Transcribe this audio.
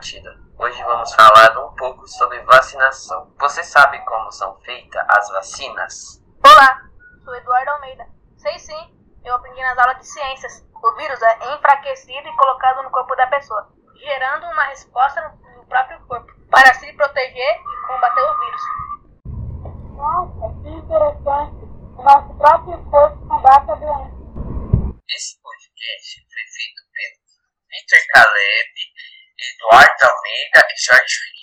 combatida. Hoje vamos falar um pouco sobre vacinação. Você sabe como são feitas as vacinas? Olá, sou Eduardo Almeida. Sei sim, eu aprendi nas aulas de ciências. O vírus é enfraquecido e colocado no corpo da pessoa, gerando uma resposta no próprio corpo para se proteger e combater o vírus. Nossa, que interessante. O nosso próprio corpo combate a doença. Esse podcast Caleb, Eduardo Almeida e Jorge Felipe.